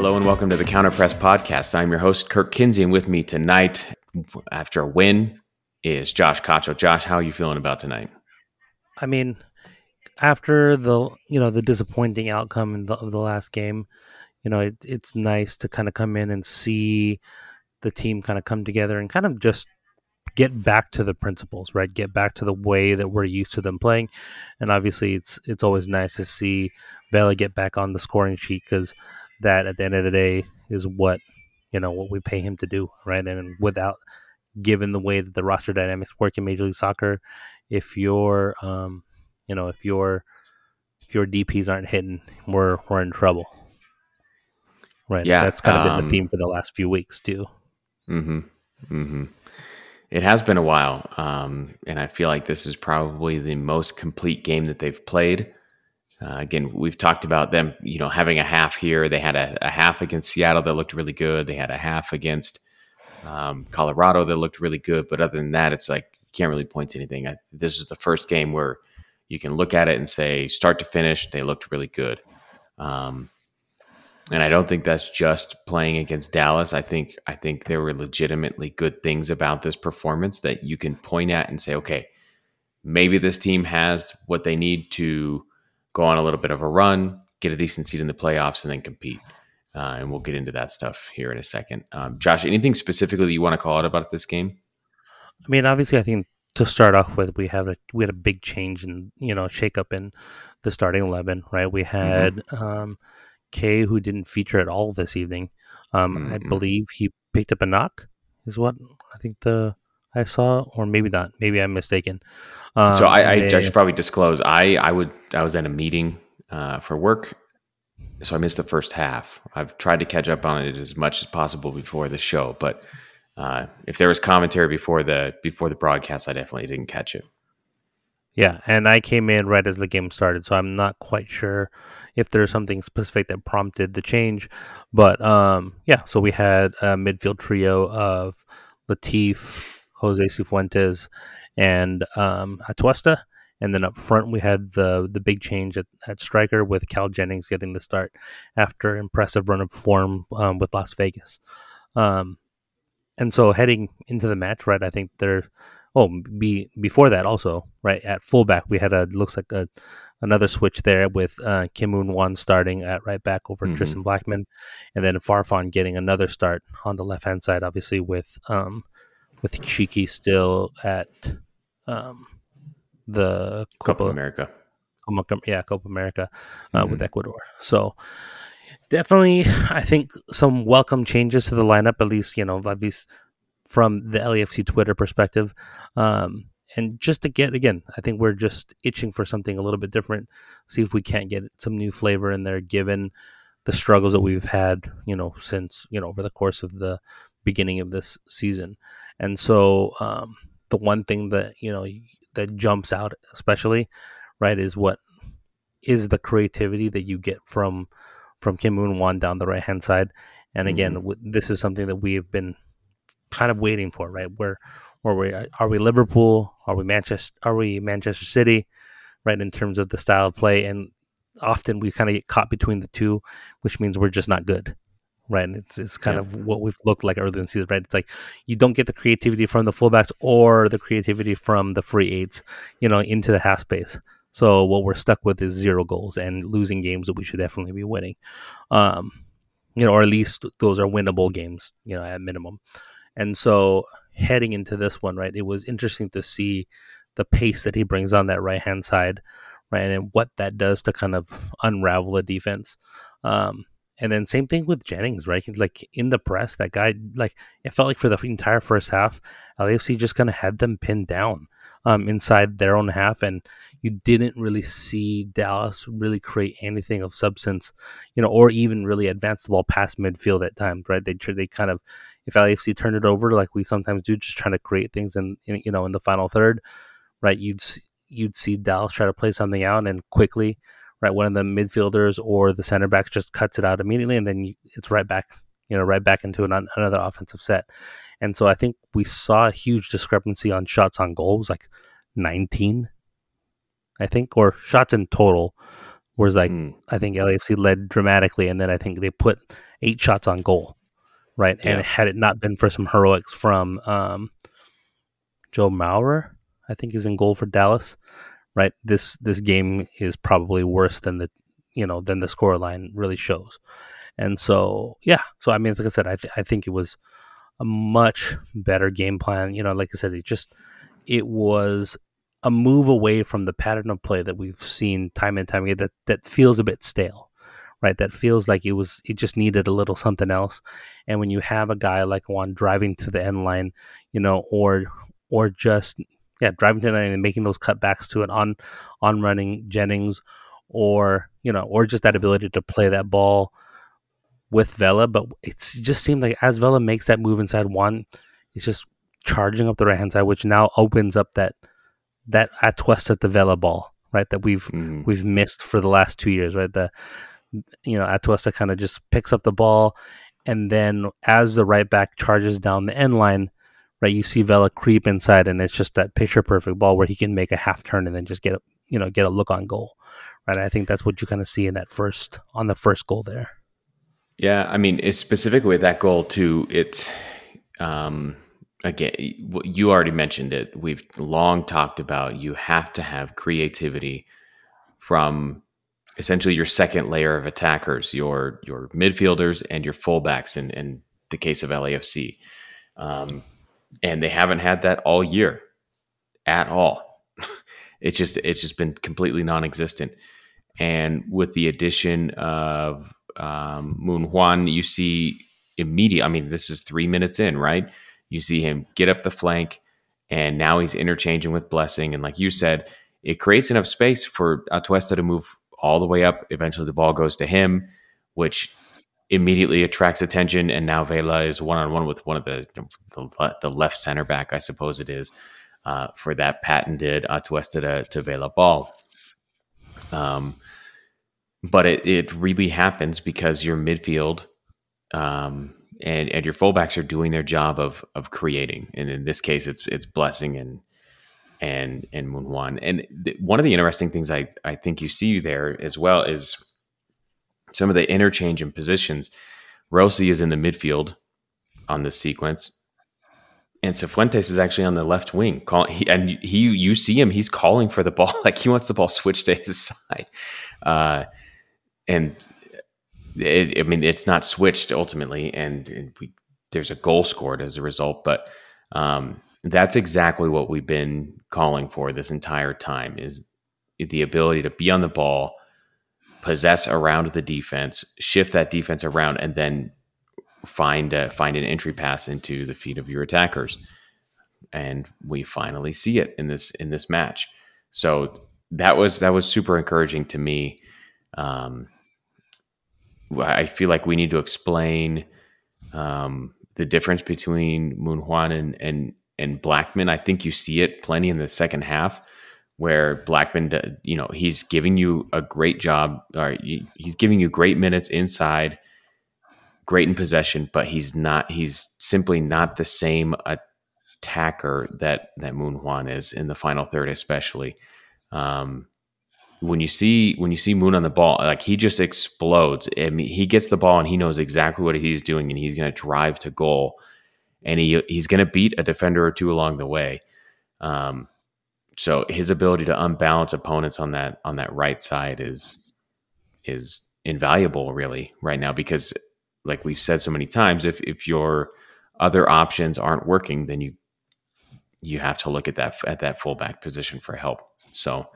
Hello and welcome to the Counterpress Podcast. I'm your host, Kirk Kinsey, and with me tonight, after a win, is Josh Cacho. Josh, how are you feeling about tonight? I mean, after the you know the disappointing outcome the, of the last game, you know it, it's nice to kind of come in and see the team kind of come together and kind of just get back to the principles, right? Get back to the way that we're used to them playing. And obviously, it's it's always nice to see Vela get back on the scoring sheet because that, at the end of the day, is what you know what we pay him to do, right? And without given the way that the roster dynamics work in Major League Soccer, if you're um, you know if your if your DPS aren't hitting, we're we're in trouble. Right. Yeah, That's kind of been um, the theme for the last few weeks too. Mm-hmm. Mm-hmm. It has been a while, um, and I feel like this is probably the most complete game that they've played. Uh, again, we've talked about them, you know, having a half here. They had a, a half against Seattle that looked really good. They had a half against um, Colorado that looked really good. But other than that, it's like you can't really point to anything. I, this is the first game where you can look at it and say, start to finish, they looked really good. Um, and I don't think that's just playing against Dallas. I think I think there were legitimately good things about this performance that you can point at and say, okay, maybe this team has what they need to go on a little bit of a run, get a decent seat in the playoffs, and then compete. Uh, and we'll get into that stuff here in a second. Um, Josh, anything specifically that you want to call out about this game? I mean, obviously, I think to start off with, we have a we had a big change in you know shake up in the starting eleven, right? We had um, Kaye who didn't feature at all this evening. Um, I Mhm. believe he picked up a knock, is what I think the I saw, or maybe not. Maybe I'm mistaken. Um, so I, I, and I should probably disclose. I, I would I was at a meeting uh, for work, so I missed the first half. I've tried to catch up on it as much as possible before the show, but uh, if there was commentary before the before the broadcast, I definitely didn't catch it. Yeah, and I came in right as the game started, so I'm not quite sure if there's something specific that prompted the change. But um, yeah, so we had a midfield trio of Latif, Jose Cifuentes, and um, Atuesta. And then up front, we had the the big change at, at striker with Cal Jennings getting the start after impressive run of form um, with Las Vegas. Um, and so heading into the match, right, I think there Oh, be before that also, right at fullback we had a looks like a another switch there with uh, Kim Moon Hwan starting at right back over Mhm. Tristan Blackmon, and then Farfan getting another start on the left hand side, obviously with um with Shiki still at um the Copa Copa America. Copa- yeah Copa America uh, Mhm. with Ecuador. So definitely, I think some welcome changes to the lineup. At least you know at least from the LAFC Twitter perspective. Um, and just to get again, I think we're just itching for something a little bit different. See if we can't get some new flavor in there, given the struggles that we've had, you know, since you know over the course of the beginning of this season. And so, um, the one thing that you know that jumps out, especially, right, is what is the creativity that you get from from Kim Moon Hwan down the right hand side. And again, w this is something that we have been kind of waiting for, right? Where, where we are we Liverpool? Are we Manchester? Are we Manchester City? Right in terms of the style of play, and often we kind of get caught between the two, which means we're just not good, right? And it's it's kind Yeah. of what we've looked like earlier in the season, right? It's like you don't get the creativity from the fullbacks or the creativity from the free eights, you know, into the half space. So what we're stuck with is zero goals and losing games that we should definitely be winning, um, you know, or at least those are winnable games, you know, at minimum. And so heading into this one, right, it was interesting to see the pace that he brings on that right hand side, right, and what that does to kind of unravel the defense. Um, and then same thing with Jennings, right? He's like in the press, that guy, like it felt like for the entire first half, LAFC just kind of had them pinned down um, inside their own half, and you didn't really see Dallas really create anything of substance, you know, or even really advance the ball past midfield at times, right? They they kind of if LAFC turned it over like we sometimes do, just trying to create things in, in you know in the final third, right? You'd you'd see Dallas try to play something out and quickly, right? One of the midfielders or the center backs just cuts it out immediately, and then you, it's right back, you know, right back into an, another offensive set. And so I think we saw a huge discrepancy on shots on goal. It was like 19, I think, or shots in total Whereas like mm. I think LAFC led dramatically, and then I think they put eight shots on goal, right? Yeah. And had it not been for some heroics from um, Joe Maurer, I think is in goal for Dallas, right? This this game is probably worse than the you know than the score line really shows, and so yeah. So I mean, like I said, I th- I think it was a much better game plan. You know, like I said, it just it was a move away from the pattern of play that we've seen time and time again that, that feels a bit stale, right? That feels like it was it just needed a little something else. And when you have a guy like Juan driving to the end line, you know, or or just yeah, driving to the and making those cutbacks to an on on running Jennings or you know, or just that ability to play that ball with Vela. But it just seemed like as Vela makes that move inside one, it's just charging up the right hand side, which now opens up that that Atuesta de Vela ball, right? That we've mm. we've missed for the last two years, right? The you know Atuesta kind of just picks up the ball, and then as the right back charges down the end line, right? You see Vela creep inside, and it's just that picture perfect ball where he can make a half turn and then just get a you know get a look on goal, right? I think that's what you kind of see in that first on the first goal there. Yeah, I mean, specifically that goal too, it's um, again, you already mentioned it. We've long talked about you have to have creativity from essentially your second layer of attackers, your your midfielders and your fullbacks. In in the case of LAFC, um, and they haven't had that all year at all. it's just it's just been completely non-existent. And with the addition of um, Moon Hwan, you see immediate. I mean, this is three minutes in, right? You see him get up the flank, and now he's interchanging with Blessing. And like you said, it creates enough space for Atuesta to move all the way up. Eventually, the ball goes to him, which immediately attracts attention. And now Vela is one on one with one of the, the, the left center back, I suppose it is, uh, for that patented Atuesta to, to Vela ball. Um, but it, it really happens because your midfield um, and and your fullbacks are doing their job of of creating. And in this case, it's it's blessing and and and Moon. And th- one of the interesting things I I think you see there as well is some of the interchange in positions. Rossi is in the midfield on this sequence. And Cifuentes is actually on the left wing. Call, he, and he, you see him. He's calling for the ball, like he wants the ball switched to his side. Uh, and it, I mean, it's not switched ultimately, and, we, there's a goal scored as a result. But um, that's exactly what we've been calling for this entire time: is the ability to be on the ball, possess around the defense, shift that defense around, and then find a, find an entry pass into the feet of your attackers. And we finally see it in this in this match. So that was that was super encouraging to me. Um, I feel like we need to explain um, the difference between Moon Hwan and, and and Blackmon. I think you see it plenty in the second half, where Blackmon, you know, he's giving you a great job, or he's giving you great minutes inside, great in possession, but he's not. He's simply not the same attacker that that Moon Hwan is in the final third, especially. Um, when you see when you see Moon on the ball, like he just explodes. I mean, he gets the ball and he knows exactly what he's doing, and he's going to drive to goal, and he he's going to beat a defender or two along the way. Um, so his ability to unbalance opponents on that on that right side is is invaluable, really, right now because, like we've said so many times, if if your other options aren't working, then you you have to look at that at that fullback position for help. So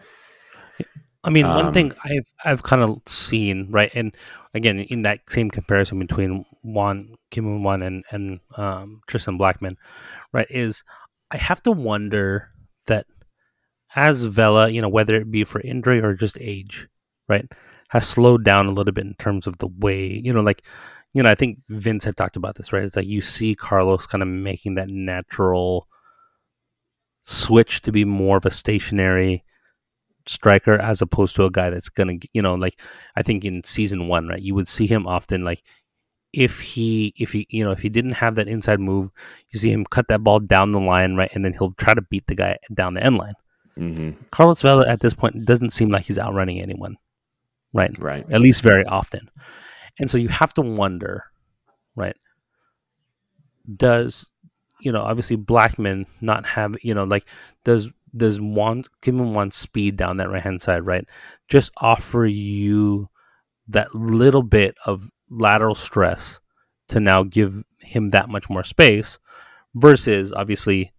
I mean, um, one thing I've I've kind of seen right, and again in that same comparison between Juan Kim Moon and and um, Tristan Blackmon, right, is I have to wonder that as Vela, you know, whether it be for injury or just age, right, has slowed down a little bit in terms of the way, you know, like, you know, I think Vince had talked about this, right? It's like you see Carlos kind of making that natural switch to be more of a stationary striker as opposed to a guy that's gonna you know like I think in season one right you would see him often like if he if he you know if he didn't have that inside move you see him cut that ball down the line right and then he'll try to beat the guy down the end line. Mm-hmm. Carlos Vela at this point doesn't seem like he's outrunning anyone. right? Right. At least very often. And so you have to wonder, right? Does you know obviously Blackmon not have you know like does does one given one speed down that right hand side right just offer you that little bit of lateral stress to now give him that much more space versus obviously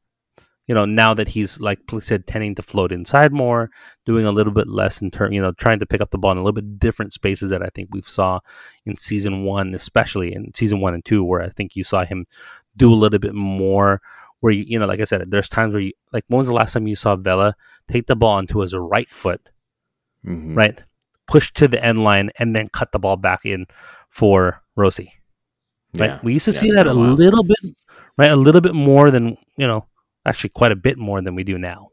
you know now that he's like said tending to float inside more doing a little bit less in turn you know trying to pick up the ball in a little bit different spaces that i think we saw in season one especially in season one and two where i think you saw him do a little bit more where you you know like i said there's times where you like when was the last time you saw vela take the ball onto his right foot Mhm. right push to the end line and then cut the ball back in for rossi right Yeah. we used to Yeah, see that a little bit right a little bit more than you know actually quite a bit more than we do now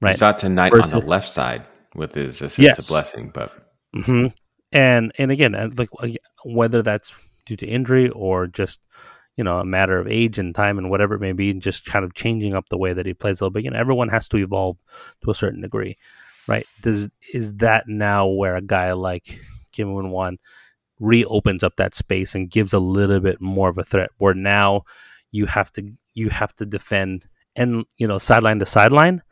We right saw it tonight on the left side with his assist Yes. to blessing, but hmm And and again, uh, like uh, whether that's due to injury or just you know a matter of age and time and whatever it may be, just kind of changing up the way that he plays a little bit. You know, everyone has to evolve to a certain degree, right? Does is that now where a guy like Kim Won Wan reopens up that space and gives a little bit more of a threat? Where now you have to you have to defend and you know sideline to sideline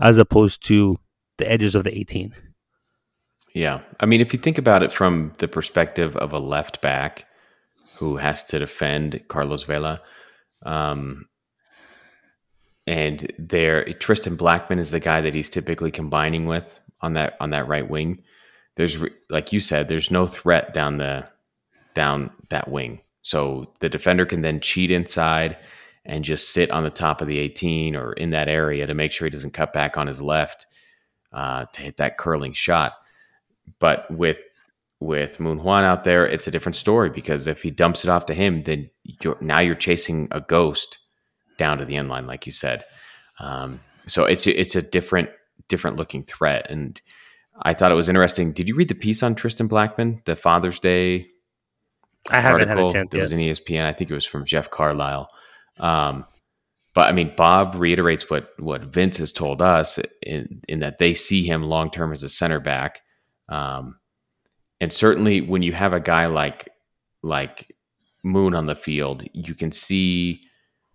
as opposed to the edges of the eighteen. Yeah. I mean, if you think about it from the perspective of a left back who has to defend Carlos Vela, um, and there Tristan Blackmon is the guy that he's typically combining with on that on that right wing. There's like you said, there's no threat down the down that wing. So the defender can then cheat inside and just sit on the top of the 18 or in that area to make sure he doesn't cut back on his left uh, to hit that curling shot. But with with Moon Hwan out there, it's a different story because if he dumps it off to him, then you're now you're chasing a ghost down to the end line, like you said. Um, so it's it's a different different looking threat, and I thought it was interesting. Did you read the piece on Tristan Blackmon, the Father's Day I haven't had article a chance that was in E ESPN? I think it was from Jeff Carlisle. Um, but I mean, Bob reiterates what what Vince has told us in in that they see him long term as a center back. Um, and certainly when you have a guy like like Moon on the field, you can see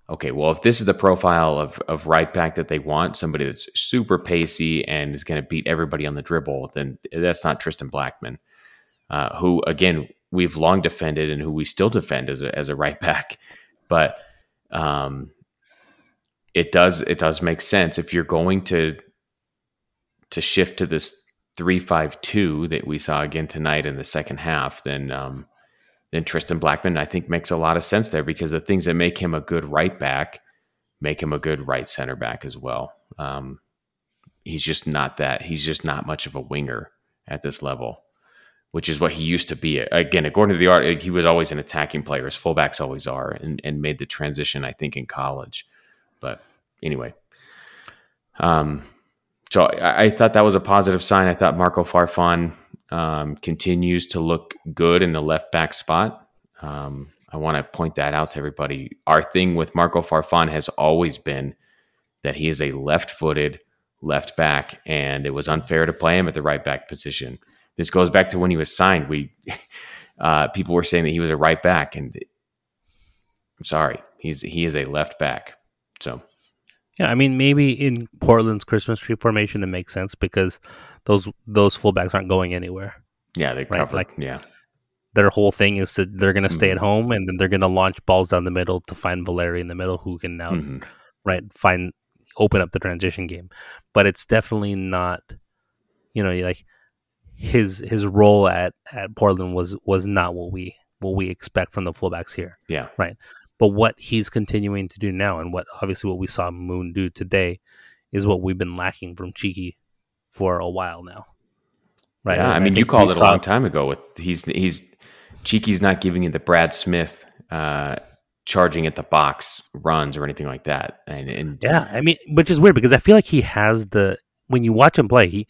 okay, well, if this is the profile of of right back that they want, somebody that's super pacey and is going to beat everybody on the dribble, then that's not Tristan Blackmon, uh, who again we've long defended and who we still defend as a as a right back, but um, it does it does make sense if you're going to to shift to this three five two that we saw again tonight in the second half, then um, then Tristan Blackmon I think makes a lot of sense there because the things that make him a good right back make him a good right center back as well. Um, he's just not that. He's just not much of a winger at this level, which is what he used to be. Again, according to the art, he was always an attacking player, as fullbacks always are, and, and made the transition, I think, in college. But anyway, um, so I, I thought that was a positive sign. I thought Marco Farfan um, continues to look good in the left back spot. Um, I want to point that out to everybody. Our thing with Marco Farfan has always been that he is a left footed left back, and it was unfair to play him at the right back position. This goes back to when he was signed. We uh, people were saying that he was a right back, and I'm sorry, he's he is a left back. So Yeah, I mean, maybe in Portland's Christmas tree formation, it makes sense because those those fullbacks aren't going anywhere. yeah, they Right, covered. like- yeah, Their whole thing is that they're going to stay at Mhm. home and then they're going to launch balls down the middle to find Valeri in the middle, who can now Mhm. right find open up the transition game. But it's definitely not, you know, like his his role at at Portland was was not what we what we expect from the fullbacks here. yeah, Right. But what he's continuing to do now, and what obviously what we saw Moon do today, is what we've been lacking from Cheeky for a while now. Right? Yeah, I mean, you called it a saw- long time ago. With he's he's Cheeky's not giving you the Brad Smith uh, charging at the box runs or anything like that. And, and Yeah, I mean, which is weird because I feel like he has the when you watch him play, he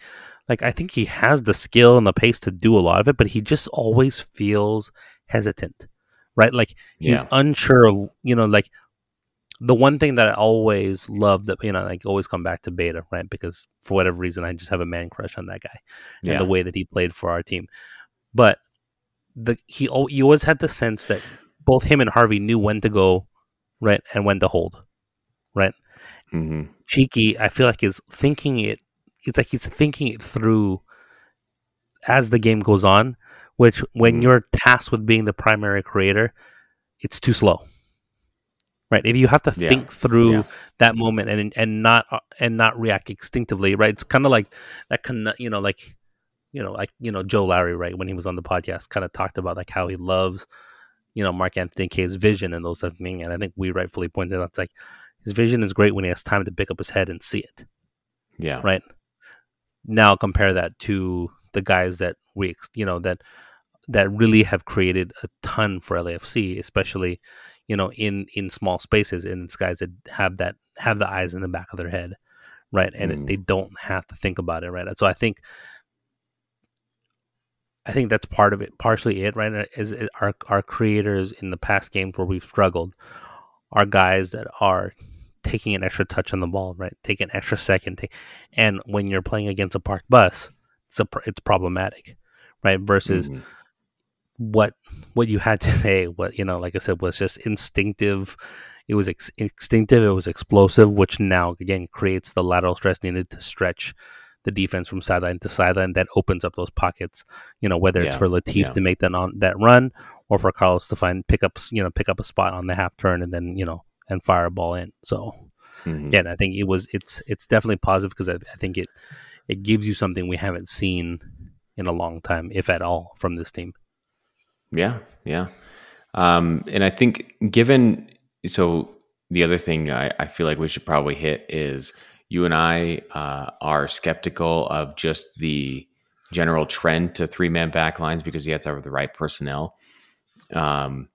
like I think he has the skill and the pace to do a lot of it, but he just always feels hesitant, right? Like he's Yeah. unsure of you know like the one thing that I always love that you know, like always come back to Beta, right? Because for whatever reason, I just have a man crush on that guy and Yeah. the way that he played for our team. But the he you always had the sense that both him and Harvey knew when to go, right, and when to hold, right. hmm Cheeky, I feel like is thinking it. It's like he's thinking it through as the game goes on. Which, when Mhm. you're tasked with being the primary creator, it's too slow. Right? If you have to Yeah. think through Yeah. that moment and and not uh, and not react instinctively, right? It's kind of like that. Can you know, like you know, like you know, Joe Larry, right? When he was on the podcast, kind of talked about like how he loves, you know, Mark Anthony Kaye's vision and those type of things. And I think we rightfully pointed out, it's like his vision is great when he has time to pick up his head and see it Yeah. right? Now compare that to the guys that we, you know, that that really have created a ton for LAFC, especially, you know, in in small spaces, and it's guys that have that have the eyes in the back of their head, right? And Mhm. they don't have to think about it, right? So I think. I think that's part of it, partially it, right? Is, is our our creators in the past games where we've struggled are guys that are taking an extra touch on the ball, right? Take an extra second, take, and when you're playing against a park bus, it's a, it's problematic, right? Versus Mhm. what what you had today, what you know, like I said, was just instinctive. It was ex- instinctive. It was explosive, which now again creates the lateral stress needed to stretch the defense from sideline to sideline. That opens up those pockets. You know, whether it's Yeah, for Latif yeah. to make that on that run, or for Carlos to find pick up, you know, pick up a spot on the half turn and then you know and fire a ball in. So Mhm. again, I think it was it's it's definitely positive because I, I think it it gives you something we haven't seen in a long time, if at all, from this team. Yeah, yeah. Um, and I think given so the other thing I, I feel like we should probably hit is you and I uh, are skeptical of just the general trend to three man back lines because you have to have the right personnel. Um,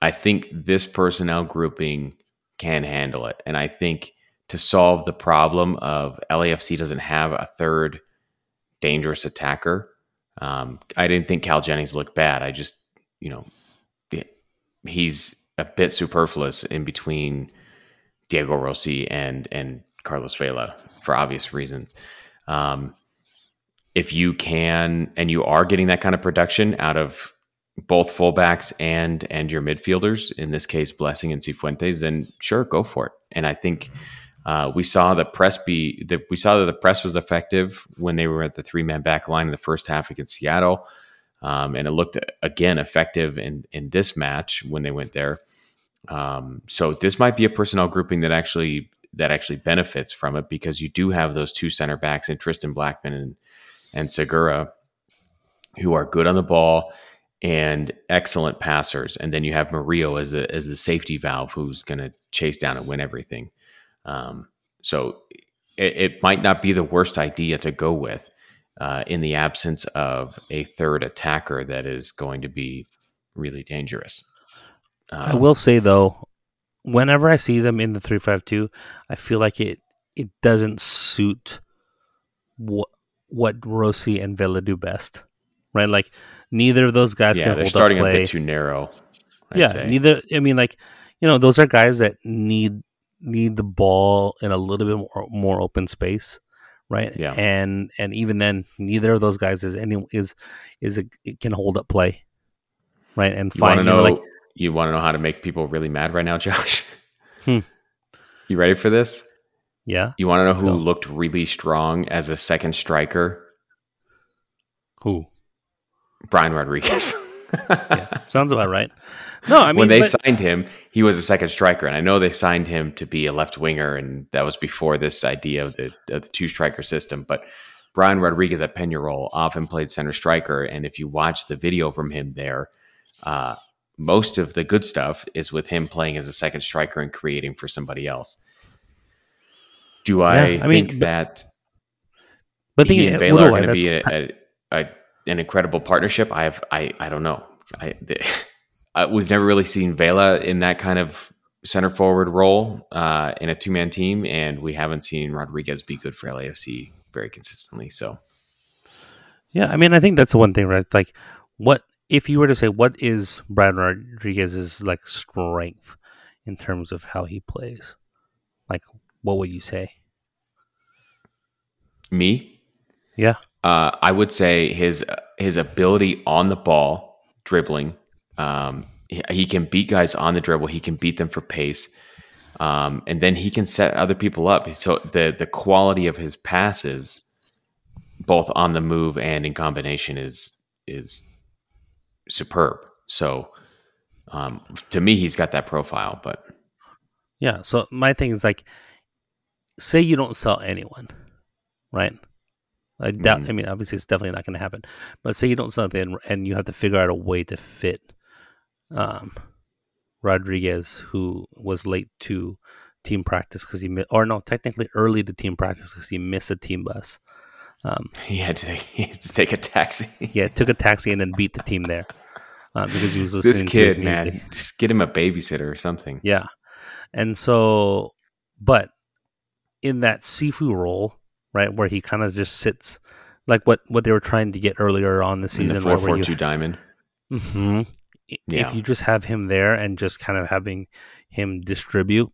I think this personnel grouping can handle it. And I think to solve the problem of LAFC doesn't have a third dangerous attacker, um, I didn't think Cal Jennings looked bad. I just, you know, he's a bit superfluous in between Diego Rossi and and Carlos Vela for obvious reasons. Um, if you can and you are getting that kind of production out of both fullbacks and and your midfielders, in this case Blessing and Cifuentes, then sure, go for it. And I think uh, we saw the press be that we saw that the press was effective when they were at the three man back line in the first half against Seattle. Um, and it looked again effective in in this match when they went there. Um, so this might be a personnel grouping that actually that actually benefits from it because you do have those two center backs in Tristan Blackman and and Segura who are good on the ball and excellent passers, and then you have Murillo as the as the safety valve who's going to chase down and win everything. Um, so it, it might not be the worst idea to go with uh, in the absence of a third attacker that is going to be really dangerous. I Um, will say though, whenever I see them in the three five two, I feel like it it doesn't suit what what Rossi and Vela do best, right? Like neither of those guys yeah, can they're hold starting up a bit too narrow. I'd yeah, say. neither. I mean, like you know, those are guys that need need the ball in a little bit more, more open space, right? Yeah. and and even then, neither of those guys is any is is a, it can hold up play, right? And find to you know, like you want to know how to make people really mad right now, Josh? Hmm. You ready for this? yeah, You want to know who go. looked really strong as a second striker? who Brian Rodriguez. yeah, sounds about right. No, I mean when they but- signed him, he was a second striker, and I know they signed him to be a left winger, and that was before this idea of the, of the two striker system. But Brian Rodriguez at Penarol often played center striker, and if you watch the video from him there, uh, most of the good stuff is with him playing as a second striker and creating for somebody else. Do I, Yeah, I mean, think but- that but he and Vela are going to be a, a, a, an incredible partnership. I have, I, I don't know. I, the, uh, we've never really seen Vela in that kind of center forward role uh, in a two man team, and we haven't seen Rodriguez be good for LAFC very consistently. So, Yeah, I mean, I think that's the one thing, right? It's like, what if you were to say what is Brian Rodriguez's like strength? in terms of how he plays? Like, what would you say? Me? Yeah. Uh, I would say his his ability on the ball, dribbling. Um, he, he, can beat guys on the dribble. He can beat them for pace, um, and then he can set other people up. So the the quality of his passes, both on the move and in combination, is is superb. So um, to me, he's got that profile. But yeah, so my thing is like, say you don't sell anyone, right? I doubt. Mm-hmm. I mean, obviously, it's definitely not going to happen. But say you don't sell anything, and you have to figure out a way to fit um, Rodriguez, who was late to team practice because he missed, or no, technically early to team practice because he missed a team bus. Um, he had to take, he had to take a taxi. yeah, took a taxi and then beat the team there uh, because he was listening this kid, to. Man, just get him a babysitter or something. Yeah, and so, but in that Sifu role, right, where he kind of just sits, like what what they were trying to get earlier on the season, in the four four two diamond. Mm-hmm, yeah. If you just have him there and just kind of having him distribute,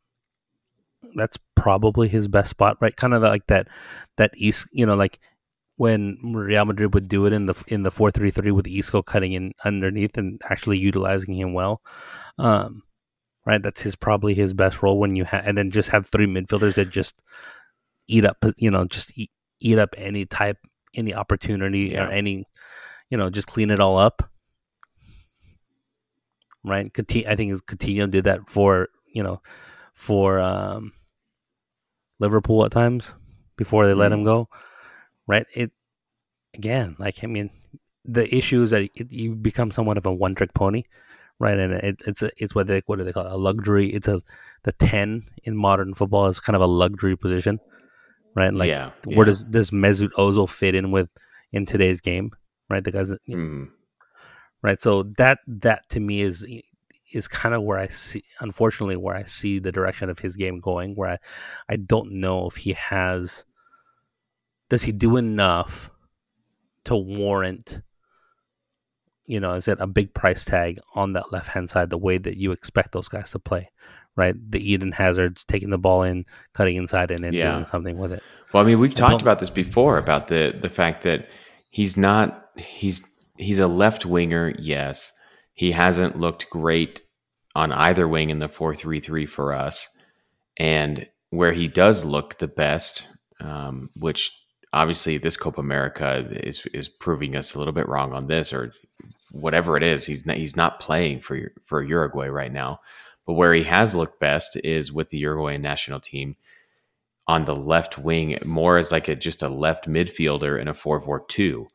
that's probably his best spot, right? Kind of like that that East, you know, like when Real Madrid would do it in the in the four three three with Isco cutting in underneath and actually utilizing him well. Um, right, that's his probably his best role when you have, and then just have three midfielders that just eat up, you know, just eat, eat up any type, any opportunity yeah. or any, you know, just clean it all up. Right, I think Coutinho did that for you know, for um, Liverpool at times before they mm. let him go right? It again, like I mean, the issue is that it, you become somewhat of a one trick pony, right? And it, it's a, it's what they what do they call it? a luxury? It's a the ten in modern football is kind of a luxury position, right? Like yeah, yeah. where does does Mesut Ozil fit in with in today's game, right? The guys, mm. right? So that that to me is is kind of where I see, unfortunately, where I see the direction of his game going. Where I, I don't know if he has does he do enough to warrant you know is it a big price tag on that left hand side the way that you expect those guys to play right the eden hazards taking the ball in cutting inside and then yeah. doing something with it well i mean we've talked about this before about the the fact that he's not he's he's a left winger yes he hasn't looked great on either wing in the 4-3-3 for us and where he does look the best um, which obviously this Copa America is is proving us a little bit wrong on this or whatever it is. He's not, he's not playing for for Uruguay right now. But where he has looked best is with the Uruguayan national team on the left wing, more as like a just a left midfielder in a 4-4-2.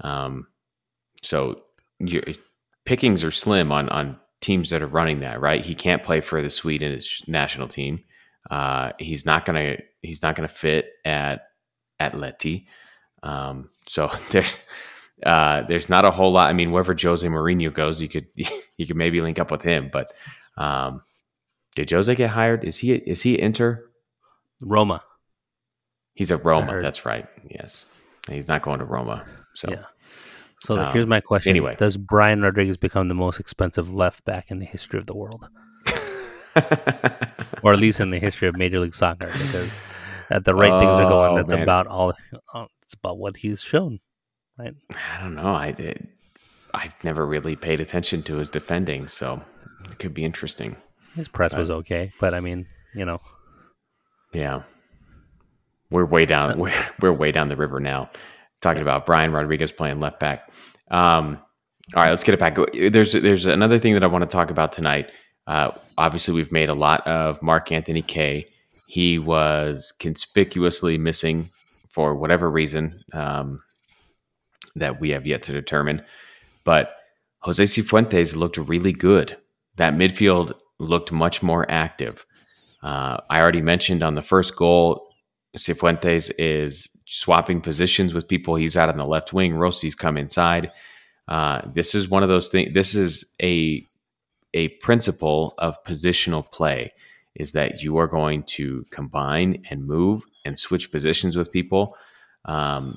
Um, so your pickings are slim on on teams that are running that, right? He can't play for the Swedish national team. Uh, he's not gonna he's not gonna fit at Atleti. Um, so there's uh, there's not a whole lot. I mean, wherever Jose Mourinho goes, you could you could maybe link up with him. But um, did Jose get hired? Is he is he Inter? Roma. He's a Roma. That's right. Yes, he's not going to Roma. So yeah. So um, here's my question. Anyway, does Brian Rodriguez become the most expensive left back in the history of the world, or at least in the history of Major League Soccer? Because at the right oh, things are going, that's man. about all. Oh, it's about what he's shown, right? I don't know. I did. I've never really paid attention to his defending, so it could be interesting. His press but, was okay, but I mean, you know, yeah, we're way down. We're, we're way down the river now. Talking about Brian Rodriguez playing left back. Um, all right, let's get it back. There's there's another thing that I want to talk about tonight. Uh, obviously, we've made a lot of Mark Anthony Kaye. he was conspicuously missing for whatever reason um, that we have yet to determine. But Jose Cifuentes looked really good. That midfield looked much more active. Uh, I already mentioned on the first goal, Cifuentes is swapping positions with people. He's out on the left wing. Rossi's come inside. Uh, this is one of those things. This is a a principle of positional play is that you are going to combine and move and switch positions with people um,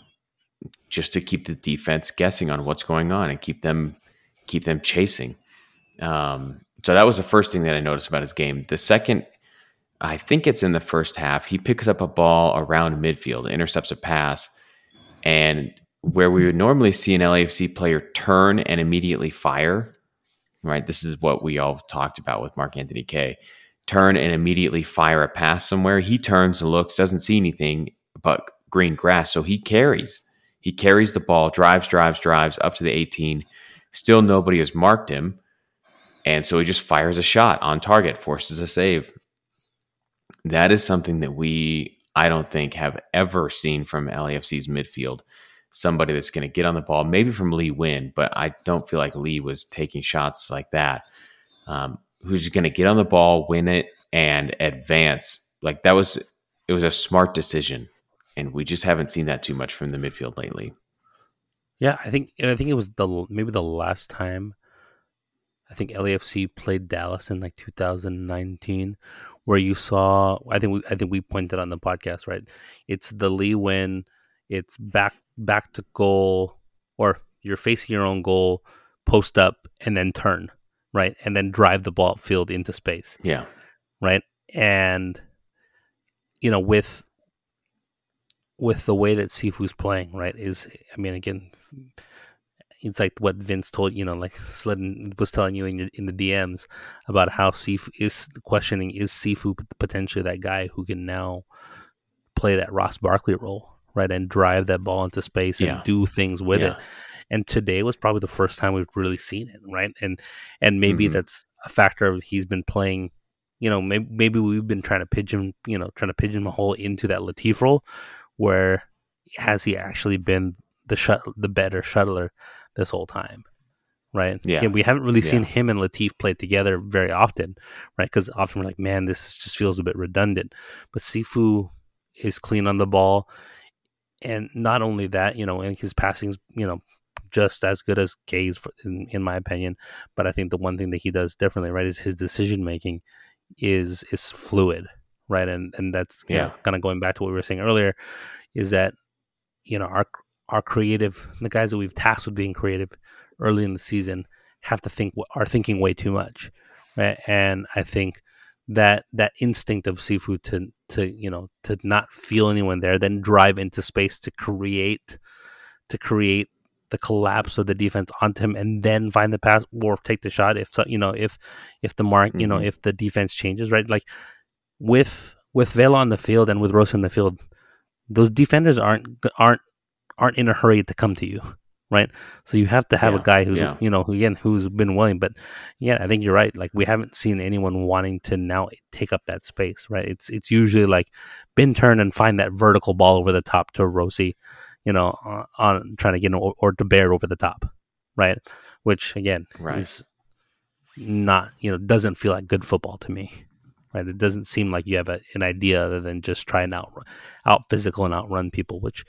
just to keep the defense guessing on what's going on and keep them keep them chasing. Um, so that was the first thing that I noticed about his game. The second, I think it's in the first half, he picks up a ball around midfield, intercepts a pass, and where we would normally see an LAFC player turn and immediately fire, right? This is what we all talked about with Mark Anthony Kaye. Turn and immediately fire a pass somewhere. He turns, and looks, doesn't see anything but green grass. So he carries. He carries the ball, drives, drives, drives up to the 18. Still nobody has marked him. And so he just fires a shot on target, forces a save. That is something that we, I don't think, have ever seen from LAFC's midfield. Somebody that's going to get on the ball, maybe from Lee Nguyen, but I don't feel like Lee was taking shots like that. Um, who's going to get on the ball, win it, and advance. Like that was, it was a smart decision. And we just haven't seen that too much from the midfield lately. Yeah, I think I think it was the maybe the last time I think LAFC played Dallas in like 2019, where you saw. I think we I think we pointed on the podcast right. It's the Lee Nguyen. It's back back to goal, or you're facing your own goal, post up and then turn right, and then drive the ball field into space. Yeah, right, and you know with with the way that Sifu's playing, right, is I mean again it's like what Vince told you know, like Sledden was telling you in your, in the DMs about how Sifu is questioning is Sifu potentially that guy who can now play that Ross Barkley role, right, and drive that ball into space and yeah. do things with yeah. it. And today was probably the first time we've really seen it, right? And and maybe mm-hmm. that's a factor of he's been playing. You know, maybe, maybe we've been trying to pigeon, you know, trying to pigeon a hole into that Latif role, where has he actually been the shut the better shuttler this whole time, right? Yeah, we haven't really yeah. seen him and Latif play together very often, right? Because often we're like, man, this just feels a bit redundant. But Sifu is clean on the ball, and not only that, you know, and his passing's, you know, just as good as Kaye's, in, in my opinion. But I think the one thing that he does differently, right, is his decision making is is fluid, right? And and that's yeah, kind of going back to what we were saying earlier, is that you know our our creative, the guys that we've tasked with being creative early in the season, have to think are thinking way too much, right? And I think that that instinct of Sifu to to you know to not feel anyone there, then drive into space to create to create the collapse of the defense onto him, and then find the pass or take the shot if you know if if the mark mm-hmm. you know mm-hmm. if the defense changes, right? Like with with Vela on the field and with Rossi in the field, those defenders aren't aren't aren't in a hurry to come to you, right? So you have to have yeah, a guy who's yeah. you know again who's been willing. But yeah, I think you're right. Like we haven't seen anyone wanting to now take up that space, right? It's it's usually like bin turn and find that vertical ball over the top to Rossi, you know, on, on trying to get or, or to bear over the top, right? Which again right. is not you know doesn't feel like good football to me right? It doesn't seem like you have a, an idea other than just try and out out physical and outrun people, which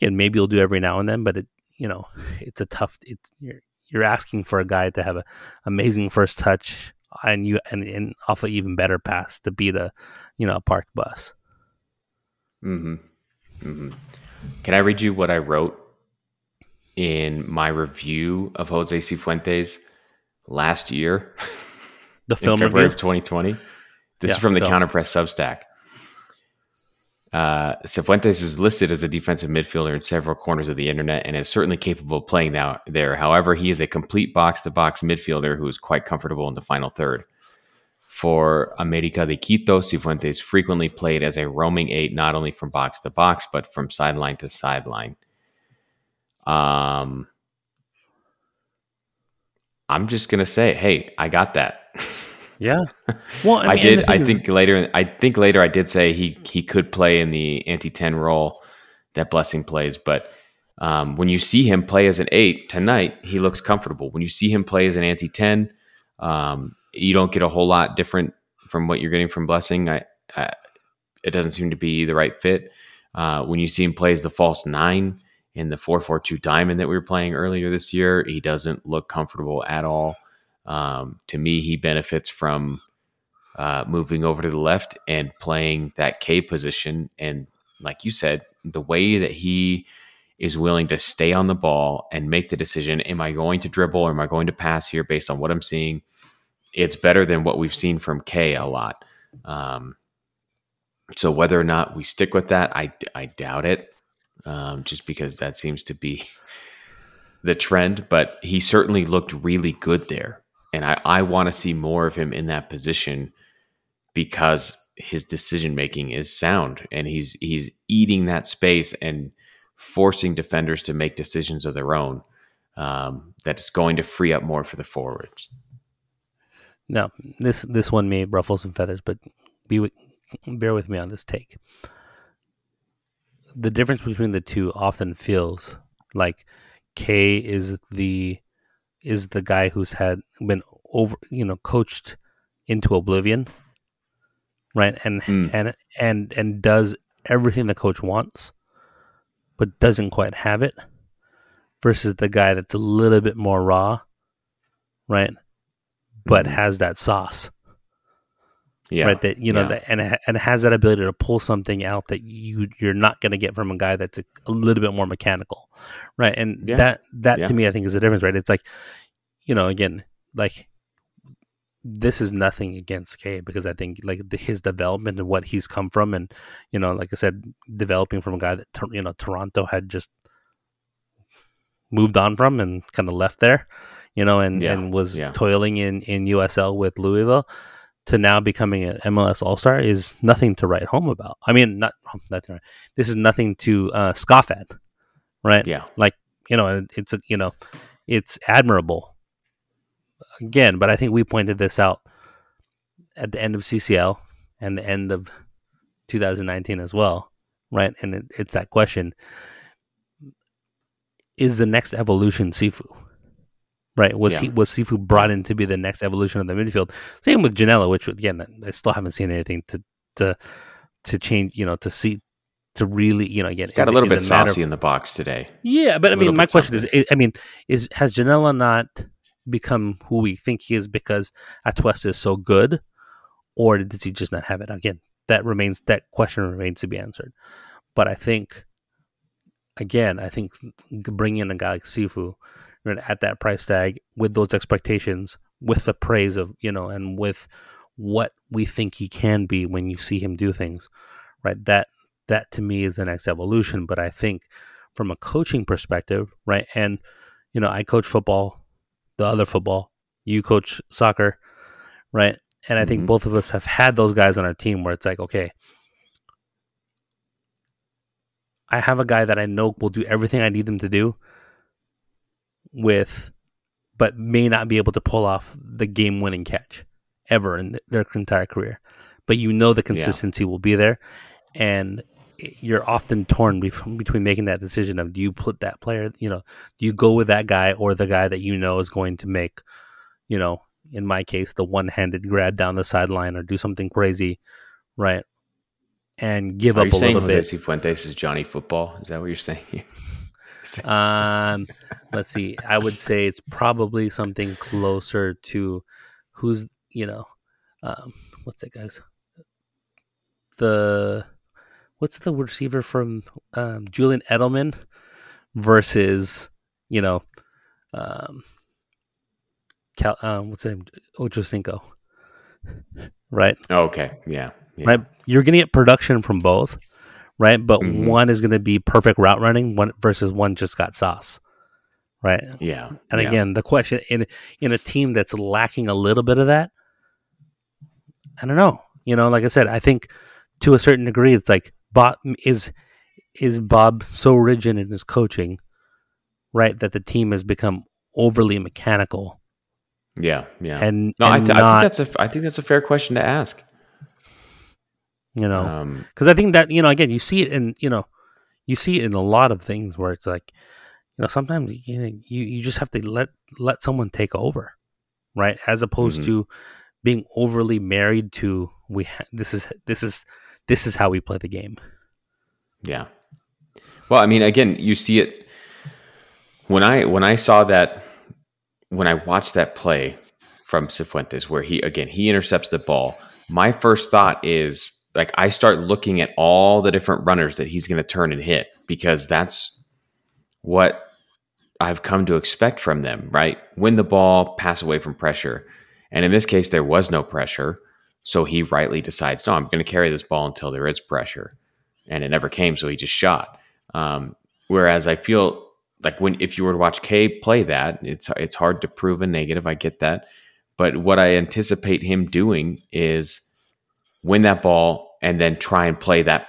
again, maybe you'll do every now and then, but it, you know, it's a tough. It, you're you're asking for a guy to have an amazing first touch and you and, and off an even better pass to beat a, you know, a parked bus. Hmm. Hmm. Can I read you what I wrote in my review of Jose Cifuentes last year? The film in February review? of 2020. This yeah, is from the Counterpress Substack. Uh, Cifuentes is listed as a defensive midfielder in several corners of the internet and is certainly capable of playing now there. However, he is a complete box to box midfielder who is quite comfortable in the final third. For America de Quito, Cifuentes frequently played as a roaming eight, not only from box to box, but from sideline to sideline. Um, I'm just gonna say, hey, I got that. Yeah. Well, I, mean, I did. I think later. I think later I did say he he could play in the anti ten role that Blessing plays, but um, when you see him play as an eight tonight, he looks comfortable. When you see him play as an anti ten, um, you don't get a whole lot different from what you're getting from Blessing. I, I it doesn't seem to be the right fit. Uh, when you see him play as the false nine in the four four two diamond that we were playing earlier this year, he doesn't look comfortable at all. Um, to me, he benefits from uh, moving over to the left and playing that Kaye position. And like you said, the way that he is willing to stay on the ball and make the decision: Am I going to dribble or am I going to pass here based on what I'm seeing? it's better than what we've seen from Kaye a lot. Um, so whether or not we stick with that, I, I doubt it, um, just because that seems to be the trend. But he certainly looked really good there, and I, I want to see more of him in that position because his decision making is sound, and he's he's eating that space and forcing defenders to make decisions of their own. Um, that's going to free up more for the forwards. No, this this one may ruffle some feathers, but be bear with me on this take. The difference between the two often feels like Kaye is the is the guy who's had been over you know coached into oblivion, right? And mm. and and and does everything the coach wants, but doesn't quite have it. Versus the guy that's a little bit more raw, right? But mm-hmm. has that sauce yeah. Right. That you know yeah. that and and has that ability to pull something out that you you're not going to get from a guy that's a, a, little bit more mechanical, right? And yeah. that that yeah. to me I think is the difference, right? It's like, you know, again, like this is nothing against Kaye because I think like the, his development and what he's come from, and you know, like I said, developing from a guy that you know Toronto had just moved on from and kind of left there, you know, and and was toiling in in USL with Louisville to now becoming an MLS All Star is nothing to write home about. I mean, not nothing. Right this is nothing to uh, scoff at, right? Yeah, like you know, it's a, you know, it's admirable. Again, but I think we pointed this out at the end of CCL and the end of 2019 as well, right? And it, it's that question: Is the next evolution Cifu? Right? Was yeah. he was Cifu brought in to be the next evolution of the midfield? Same with Ginella, which again I still haven't seen anything to to to change. You know, to see to really you know again got a little bit saucy of, in the box today. Yeah, but I mean, my question something. is, I mean, is has Ginella not become who we think he is because Atuesta is so good, or does he just not have it? Again, that remains that question remains to be answered. But I think, again, I think bringing in a guy like Cifu at that price tag with those expectations, with the praise of you know, and with what we think he can be when you see him do things, right? That that to me is the next evolution. But I think from a coaching perspective, right, and you know, I coach football, the other football, you coach soccer, right? And I think mm-hmm. both of us have had those guys on our team where it's like, okay, I have a guy that I know will do everything I need them to do, with, but may not be able to pull off the game winning catch ever in their entire career. But you know the consistency yeah. will be there. And you're often torn between making that decision of do you put that player, you know, do you go with that guy or the guy that you know is going to make, you know, in my case, the one handed grab down the sideline or do something crazy, right? And give Are up you a saying little Jose bit. Cifuentes is Johnny Football? Is that what you're saying? um, let's see. I would say it's probably something closer to who's you know, um, what's that guy's? The what's the receiver from um, Julian Edelman versus you know, um, Cal, um, what's his name, Ocho Cinco, right? okay, yeah, yeah, right. You're gonna get production from both right? But mm-hmm. one is going to be perfect route running, one versus one just got sauce, right? Yeah. And yeah. again, the question in in a team that's lacking a little bit of that, I don't know. You know, like I said, I think to a certain degree, it's like Bob is is Bob so rigid in his coaching, right, that the team has become overly mechanical. Yeah, yeah. And no, and I, th- not, I think that's a I think that's a fair question to ask you know? Because um, i think that you know again you see it in you know you see it in a lot of things where it's like you know sometimes you know, you, you just have to let let someone take over right? As opposed mm-hmm. to being overly married to we ha- this is this is this is how we play the game. Yeah. Well i mean again you see it when i when i saw that when i watched that play from Cifuentes where he again he intercepts the ball my first thought is like I start looking at all the different runners that he's going to turn and hit because that's what I've come to expect from them, right? Win the ball, pass away from pressure. And in this case, there was no pressure. So he rightly decides, no, I'm going to carry this ball until there is pressure. And it never came. So he just shot. Um, whereas I feel like when, if you were to watch Kaye play that, it's, it's hard to prove a negative. I get that. But what I anticipate him doing is win that ball and then try and play that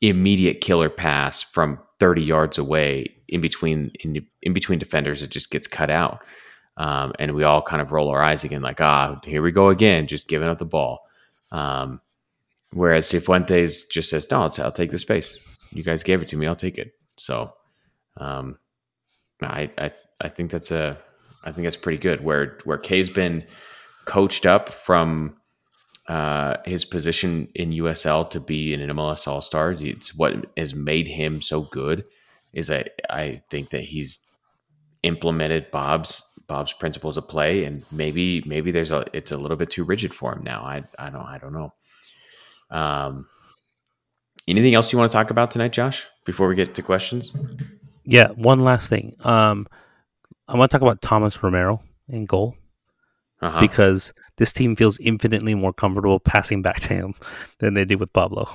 immediate killer pass from 30 yards away in between in, in between defenders it just gets cut out. Um, and we all kind of roll our eyes again like ah here we go again just giving up the ball. Um, whereas Cifuentes just says no I'll, take the space. You guys gave it to me I'll take it. So um, I, I I think that's a I think that's pretty good where where Kaye's been coached up from uh, his position in USL to be an MLS All Star. It's what has made him so good. Is I I think that he's implemented Bob's Bob's principles of play, and maybe maybe there's a it's a little bit too rigid for him now. I I don't I don't know. Um, anything else you want to talk about tonight, Josh? Before we get to questions. Yeah, one last thing. Um, I want to talk about Thomas Romero in goal uh-huh. because this team feels infinitely more comfortable passing back to him than they did with Pablo.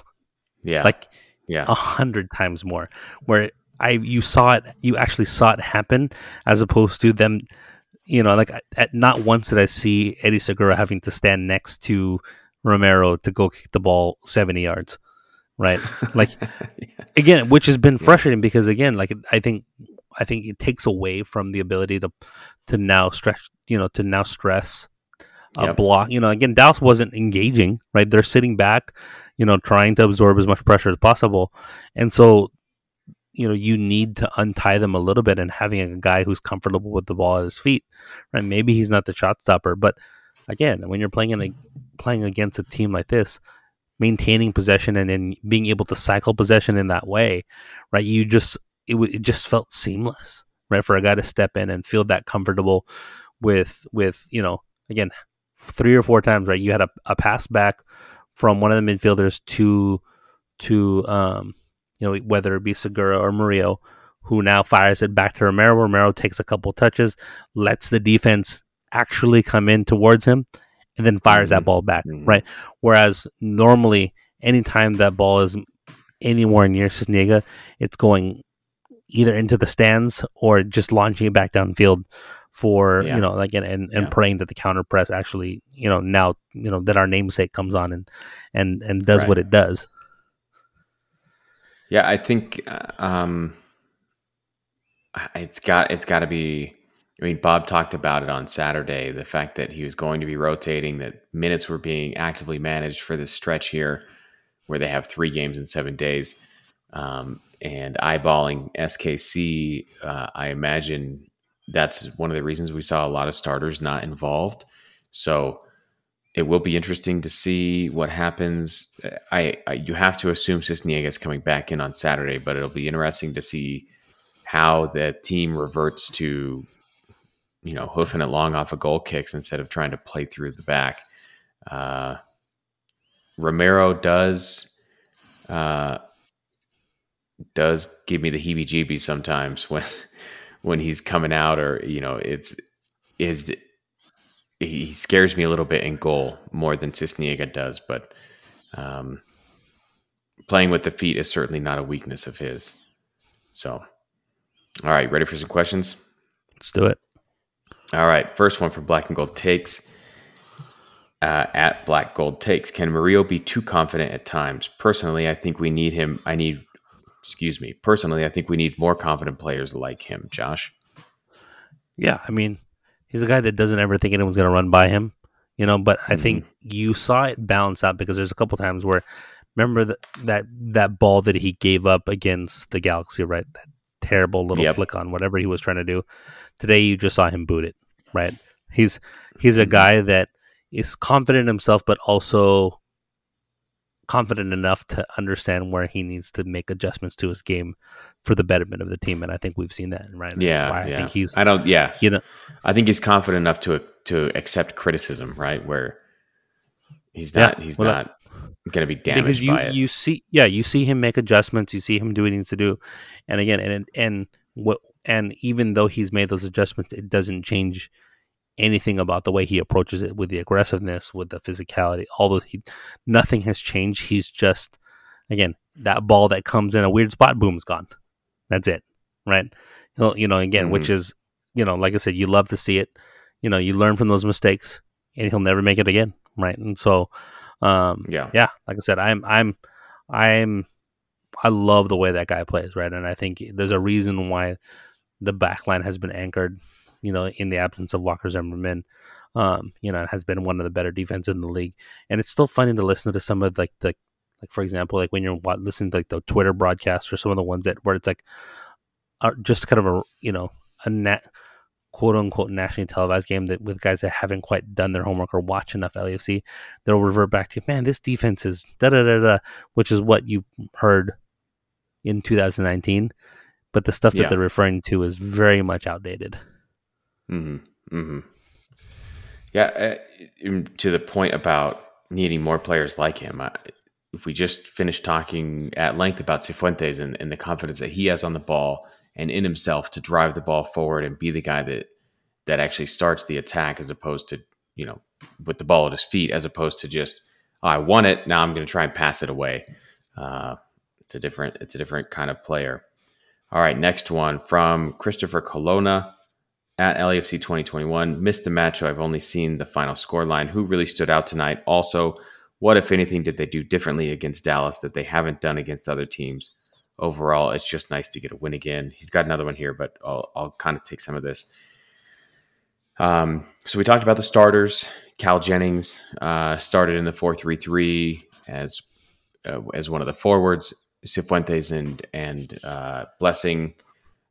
Yeah, like yeah, a hundred times more. Where I you saw it, you actually saw it happen, as opposed to them. You know, like at not once did I see Eddie Segura having to stand next to Romero to go kick the ball seventy yards, right? Like yeah. again, which has been frustrating because again, like I think I think it takes away from the ability to to now stretch, you know, to now stress a yep. block. You know, again, Dallas wasn't engaging, right? They're sitting back, you know, trying to absorb as much pressure as possible. And so, you know, you need to untie them a little bit and having a guy who's comfortable with the ball at his feet, right? Maybe he's not the shot stopper, but again, when you're playing in a playing against a team like this, maintaining possession and then being able to cycle possession in that way, right? You just it, it just felt seamless, right? For a guy to step in and feel that comfortable with with you know again three or four times, right? You had a, a pass back from one of the midfielders to to um, you know whether it be Segura or Murillo, who now fires it back to Romero. Romero takes a couple touches, lets the defense actually come in towards him, and then fires mm-hmm. that ball back, mm-hmm. right? Whereas normally, anytime that ball is anywhere near Sisniega, it's going either into the stands or just launching it back downfield for yeah. you know like and and, and yeah. praying that the counter press actually you know now you know that our namesake comes on and and and does right. what it does yeah i think uh, um it's got it's got to be i mean bob talked about it on saturday the fact that he was going to be rotating that minutes were being actively managed for this stretch here where they have three games in seven days um, and eyeballing skc uh, i imagine that's one of the reasons we saw a lot of starters not involved. So it will be interesting to see what happens. I, I you have to assume Sisniega is coming back in on Saturday, but it'll be interesting to see how the team reverts to you know hoofing it long off of goal kicks instead of trying to play through the back. Uh, Romero does uh, does give me the heebie-jeebies sometimes when when he's coming out, or you know, it's is he scares me a little bit in goal more than Sisniega does, but um, playing with the feet is certainly not a weakness of his. So, all right, ready for some questions? Let's do it. All right, first one for Black and Gold takes. Uh, at Black Gold takes, can Murillo be too confident at times? Personally, I think we need him. I need excuse me. Personally, I think we need more confident players like him, Josh. Yeah, I mean, he's a guy that doesn't ever think anyone's going to run by him, you know, but I mm-hmm. think you saw it balance out because there's a couple times where remember that that that ball that he gave up against the Galaxy, right? That terrible little yep. flick on whatever he was trying to do. Today you just saw him boot it, right? He's he's a mm-hmm. guy that is confident in himself but also confident enough to understand where he needs to make adjustments to his game for the betterment of the team. And I think we've seen that right now. Yeah, I yeah. think he's. I don't. Yeah, you know, I think he's confident enough to to accept criticism, right? Where he's not. Yeah, he's well, not. Going to be damaged because you, by it. You see, yeah, you see him make adjustments. You see him do what he needs to do, and again, and and what, and even though he's made those adjustments, it doesn't change anything about the way he approaches it with the aggressiveness, with the physicality. Although he, nothing has changed. He's just again that ball that comes in a weird spot, boom's gone. That's it, right? He'll, you know, again, mm-hmm. which is you know, like I said, you love to see it. You know, you learn from those mistakes, and he'll never make it again, right? And so, um, yeah, yeah, like I said, I'm, I'm, I'm, I love the way that guy plays, right? And I think there's a reason why the backline has been anchored, you know, in the absence of Walker Zimmerman. Um, you know, it has been one of the better defense in the league, and it's still funny to listen to some of like the, like for example, like when you're listening to like the Twitter broadcasts or some of the ones that where it's like, are just kind of a you know a net quote unquote nationally televised game that with guys that haven't quite done their homework or watch enough LAFC, they'll revert back to man, this defense is da da da da, which is what you heard in 2019 but the stuff that yeah. they're referring to is very much outdated. Hmm hmm Yeah, uh, to the point about needing more players like him. I, if we just finished talking at length about Cifuentes and, and the confidence that he has on the ball and in himself to drive the ball forward and be the guy that that actually starts the attack, as opposed to you know with the ball at his feet, as opposed to just oh, I won it now I'm going to try and pass it away. Uh, it's a different it's a different kind of player. All right, next one from Christopher Colonna at LAFC 2021. Missed the match, so I've only seen the final scoreline. Who really stood out tonight? Also, what, if anything, did they do differently against Dallas that they haven't done against other teams? Overall, it's just nice to get a win again. He's got another one here, but I'll, I'll kind of take some of this. Um, so we talked about the starters. Cal Jennings uh, started in the 4 3 3 as, uh, as one of the forwards. Cifuentes and and uh, Blessing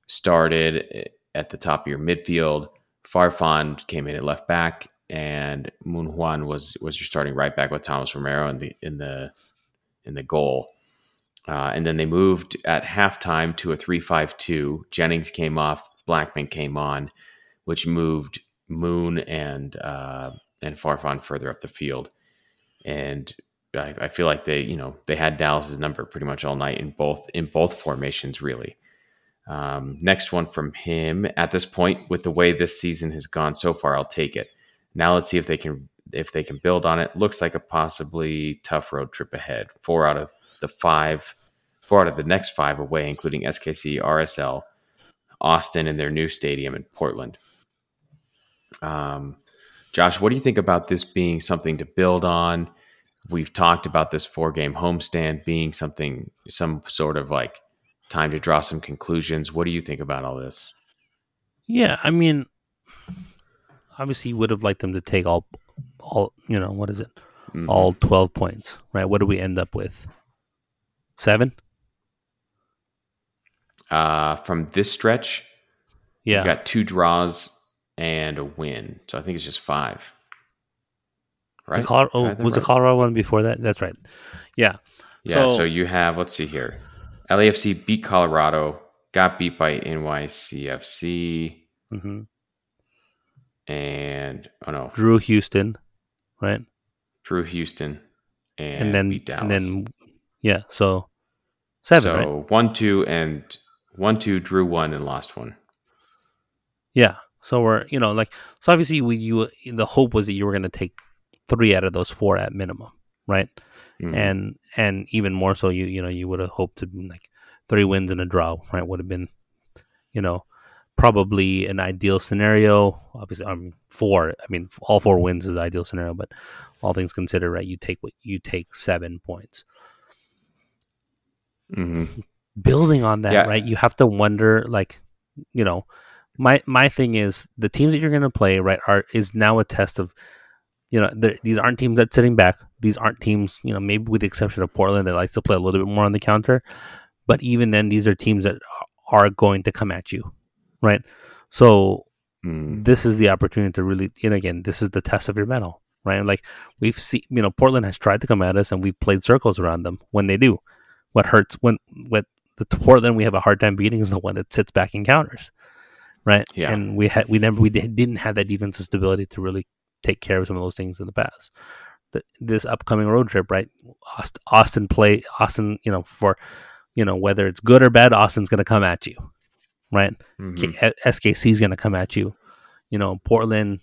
started at the top of your midfield. Farfan came in at left back, and Moon Hwan was was your starting right back with Thomas Romero in the in the in the goal. Uh, and then they moved at halftime to a three-five-two. Jennings came off, Blackmon came on, which moved Moon and uh, and Farfan further up the field. And I, I, feel like they, you know, they had Dallas's number pretty much all night in both in both formations, really. Um, next one from him. At this point, with the way this season has gone so far, I'll take it. Now let's see if they can if they can build on it. Looks like a possibly tough road trip ahead. Four out of the five, four out of the next five away, including SKC, RSL, Austin, and their new stadium in Portland. Um, Josh, what do you think about this being something to build on? we've talked about this four game homestand being something, some sort of like time to draw some conclusions. What do you think about all this? Yeah, I mean, obviously, you would have liked them to take all, all you know, what is it, mm-hmm. all twelve points, right? What do we end up with? Seven. Uh, from this stretch, yeah, got two draws and a win, so I think it's just five right? Col- oh, was right. the Colorado one before that? That's right. Yeah. Yeah. So, so, you have, let's see here. LAFC beat Colorado, got beat by NYCFC. Mm-hmm. And, oh no. Drew Houston, right? Drew Houston. And, and then, and then, yeah. So seven. So right? one, two, and one, two, drew one and lost one. Yeah. So we're, you know, like, so obviously, we, you, the hope was that you were going to take three out of those four at minimum, right? Mm-hmm. And and even more so, you you know you would have hoped to like three wins and a draw, right? Would have been, you know, probably an ideal scenario. Obviously, I mean four. I mean all four wins is ideal scenario, but all things considered, right? You take what you take seven points. Mm-hmm. Building on that, yeah. right? You have to wonder, like, you know, my my thing is the teams that you're going to play, right, are is now a test of you know, these aren't teams that sitting back. These aren't teams, you know, maybe with the exception of Portland that likes to play a little bit more on the counter. But even then, these are teams that are going to come at you, right? So mm. this is the opportunity to really, and again, this is the test of your mettle, right? Like we've seen, you know, Portland has tried to come at us, and we've played circles around them when they do. What hurts when what the Portland we have a hard time beating is the one that sits back and counters, right? Yeah. And we had we never we didn't have that defensive stability to really take care of some of those things in the past. The, this upcoming road trip, right? Austin play Austin, you know, for you know whether it's good or bad, Austin's going to come at you, right? Mm-hmm. SKC is going to come at you. You know, Portland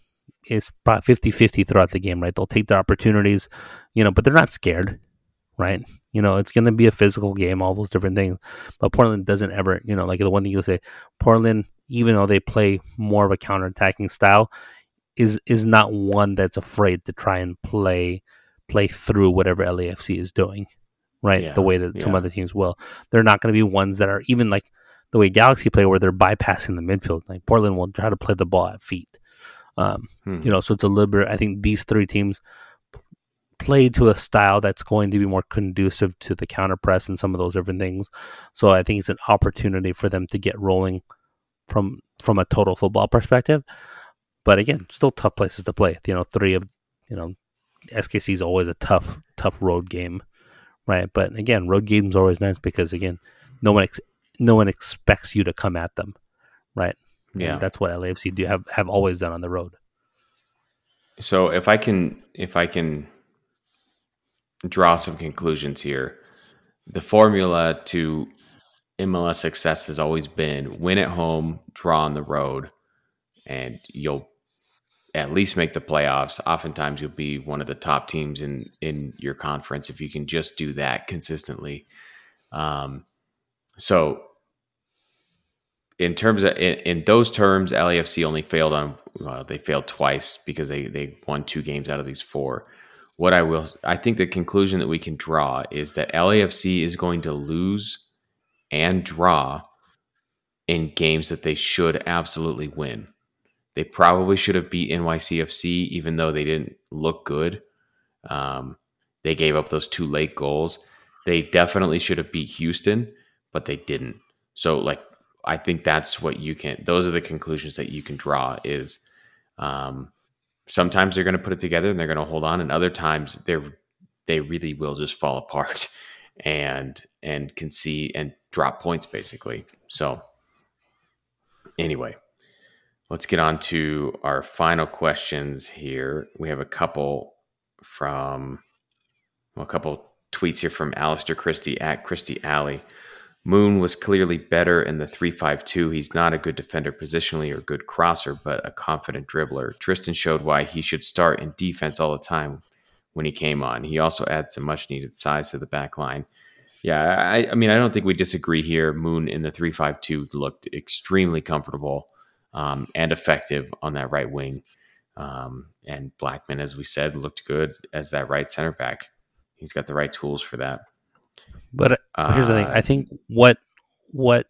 is 50-50 throughout the game, right? They'll take their opportunities, you know, but they're not scared, right? You know, it's going to be a physical game, all those different things. But Portland doesn't ever, you know, like the one thing you'll say, Portland, even though they play more of a counterattacking style, is is not one that's afraid to try and play play through whatever LAFC is doing, right? Yeah, the way that yeah. some other teams will. They're not going to be ones that are even like the way Galaxy play, where they're bypassing the midfield. Like Portland will try to play the ball at feet. Um, hmm. You know, so it's a little bit. I think these three teams play to a style that's going to be more conducive to the counter press and some of those different things. So I think it's an opportunity for them to get rolling from from a total football perspective. But again, still tough places to play. You know, three of you know, SKC is always a tough tough road game, right? But again, road games are always nice because again, no one ex- no one expects you to come at them, right? Yeah, and that's what LAFC do have have always done on the road. So if I can if I can draw some conclusions here, the formula to MLS success has always been win at home, draw on the road, and you'll at least make the playoffs. Oftentimes, you'll be one of the top teams in in your conference if you can just do that consistently. Um, so in terms of in, in, those terms, LAFC only failed on well, they failed twice because they they won two games out of these four. What I will I think the conclusion that we can draw is that LAFC is going to lose and draw in games that they should absolutely win. They probably should have beat NYCFC even though they didn't look good. Um, they gave up those two late goals. They definitely should have beat Houston, but they didn't. So like I think that's what you can. Those are the conclusions that you can draw. Is um, sometimes they're going to put it together and they're going to hold on, and other times they're they really will just fall apart and and can see and drop points basically. So anyway, let's get on to our final questions here. We have a couple from well, a couple tweets here from Alistair Christie at Christie Alley. Moon was clearly better in the 3-5-2. He's not a good defender positionally or good crosser, but a confident dribbler. Tristan showed why he should start in defense all the time when he came on. He also adds some much needed size to the back line. Yeah, I, I mean, I don't think we disagree here. Moon in the 3-5-2 looked extremely comfortable um, and effective on that right wing. Um, and Blackmon, as we said, looked good as that right center back. He's got the right tools for that. But uh, here's the thing: I uh, think what what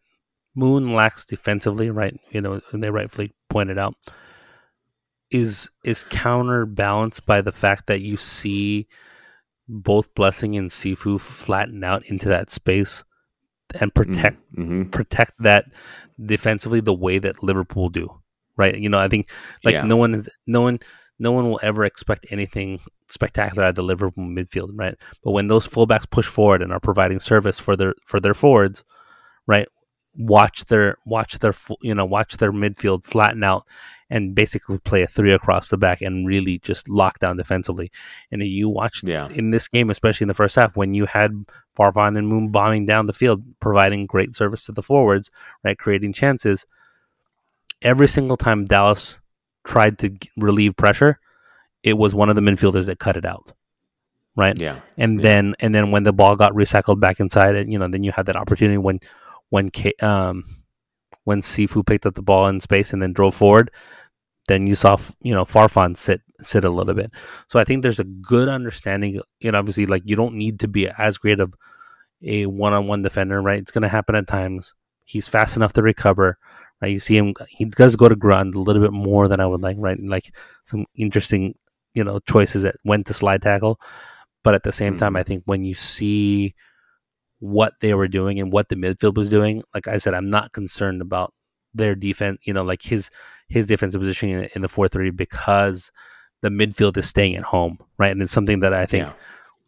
Moon lacks defensively, right? You know, and they rightfully pointed out, is is counterbalanced by the fact that you see both Blessing and Cifu flatten out into that space and protect mm-hmm. protect that defensively the way that Liverpool do. Right? You know, I think like yeah. no one is no one no one will ever expect anything spectacular at the Liverpool midfield, right? But when those fullbacks push forward and are providing service for their for their forwards, right? Watch their watch their you know watch their midfield flatten out and basically play a three across the back and really just lock down defensively. And you watch yeah. in this game, especially in the first half, when you had Farfan and Moon bombing down the field, providing great service to the forwards, right, creating chances. Every single time Dallas tried to relieve pressure, it was one of the midfielders that cut it out. Right. Yeah. And yeah. then and then when the ball got recycled back inside it, you know, then you had that opportunity when when Kaye, um when Cifu picked up the ball in space and then drove forward, then you saw you know Farfan sit sit a little bit. So I think there's a good understanding. You know, obviously, like you don't need to be as great of a one on one defender, right? It's going to happen at times. He's fast enough to recover, right? You see him; he does go to ground a little bit more than I would like, right? Like some interesting, you know, choices that went to slide tackle, but at the same mm-hmm. time, I think when you see what they were doing and what the midfield was doing, like I said, I'm not concerned about their defense. You know, like his his defensive position in, in the four three because the midfield is staying at home, right? And it's something that I think. Yeah.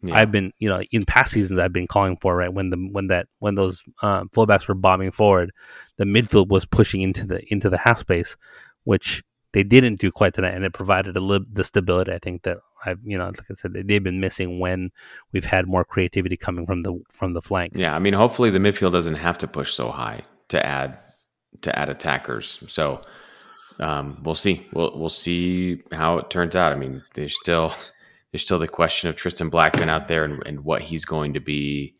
Yeah. I've been, you know, in past seasons I've been calling for, right? When the when that when those um, fullbacks were bombing forward, the midfield was pushing into the into the half space, which they didn't do quite tonight, and it provided a little the stability I think that I've you know like I said they've been missing when we've had more creativity coming from the from the flank. Yeah, I mean, hopefully the midfield doesn't have to push so high to add to add attackers. So um, we'll see. We'll we'll see how it turns out. I mean, there's still there's still the question of Tristan Blackmon out there and, and what he's going to be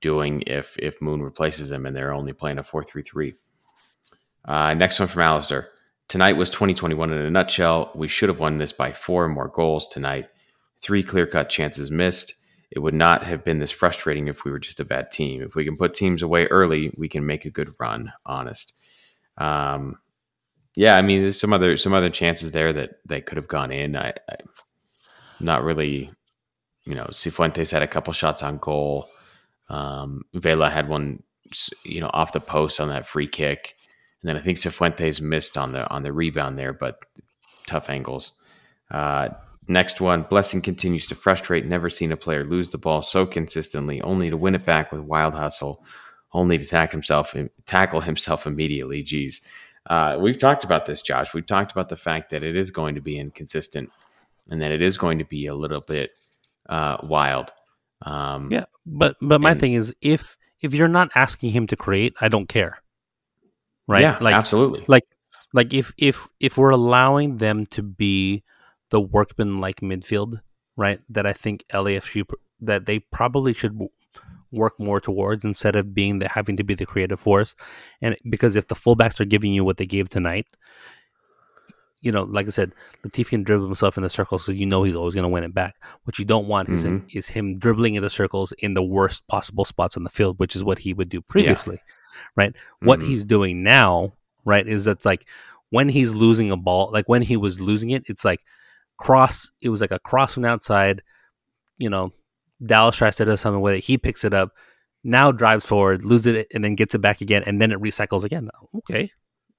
doing if if Moon replaces him and they're only playing a four three three. Uh, next one from Alistair. Tonight was 2021 in a nutshell. We should have won this by four or more goals tonight. Three clear cut chances missed. It would not have been this frustrating if we were just a bad team. If we can put teams away early, we can make a good run. Honest. Um, yeah, I mean, there's some other some other chances there that they could have gone in. I, I not really, you know, Cifuentes had a couple shots on goal. Um, Vela had one, you know, off the post on that free kick, and then I think Cifuentes missed on the on the rebound there, but tough angles. Uh, next one, Blessing continues to frustrate. Never seen a player lose the ball so consistently, only to win it back with wild hustle, only to tackle himself tackle himself immediately. Geez, uh, we've talked about this, Josh. We've talked about the fact that it is going to be inconsistent, and that it is going to be a little bit uh, wild. Um, yeah, but but my and, thing is, if if you're not asking him to create, I don't care. Right? Yeah, like absolutely. Like like if if if we're allowing them to be the workman like midfield, right? That I think LAFC that they probably should work more towards instead of being the having to be the creative force. And because if the fullbacks are giving you what they gave tonight, you know, like I said, Latifi can dribble himself in the circles so you know he's always going to win it back. What you don't want mm-hmm. is, is him dribbling in the circles in the worst possible spots on the field, which is what he would do previously, yeah. Right? Mm-hmm. What he's doing now, right, is that's like when he's losing a ball, like when he was losing it, it's like cross. It was like a cross from the outside. You know, Dallas tries to do something with it. He picks it up, now drives forward, loses it, and then gets it back again, and then it recycles again. Okay,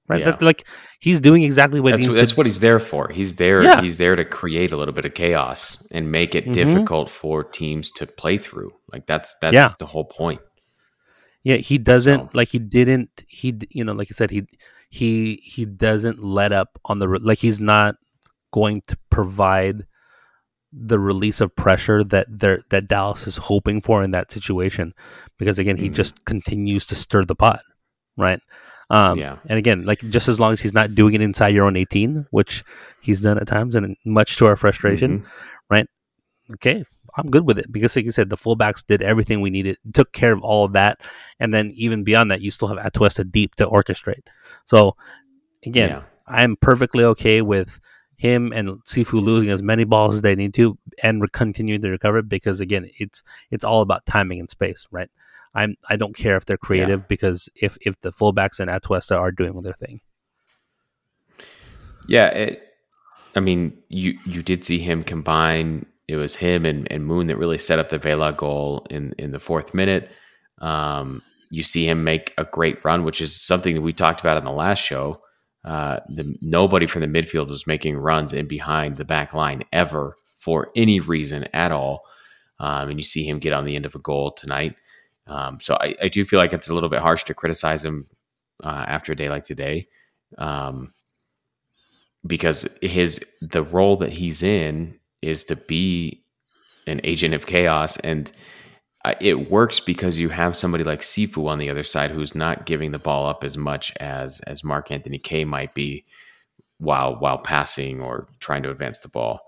right? Yeah. That, like he's doing exactly what that's, what, that's what he's there for. He's there. Yeah. He's there to create a little bit of chaos and make it mm-hmm. difficult for teams to play through. Like that's that's yeah. the whole point. Yeah, he doesn't like he didn't he you know like I said he he he doesn't let up on the like he's not going to provide the release of pressure that there that Dallas is hoping for in that situation because again he mm-hmm. just continues to stir the pot right um, yeah. And again, like just as long as he's not doing it inside your own 18, which he's done at times, and much to our frustration, mm-hmm. right? Okay, I'm good with it because, like you said, the fullbacks did everything we needed, took care of all of that, and then even beyond that, you still have Atuesta deep to orchestrate. So, again, yeah. I'm perfectly okay with him and Cifu losing as many balls as they need to and continuing to recover because again, it's it's all about timing and space, right? I'm I don't care if they're creative yeah. because if if the fullbacks and Atuesta are doing their thing. Yeah, it, I mean, you you did see him combine. It was him and, and Moon that really set up the Vela goal in in the fourth minute. Um, you see him make a great run, which is something that we talked about in the last show. Uh, the, nobody from the midfield was making runs in behind the back line ever for any reason at all. Um, and you see him get on the end of a goal tonight. Um, so I, I, do feel like it's a little bit harsh to criticize him uh, after a day like today, um, because his the role that he's in is to be an agent of chaos, and it works because you have somebody like Cifu on the other side who's not giving the ball up as much as as Mark Anthony Kaye might be while while passing or trying to advance the ball.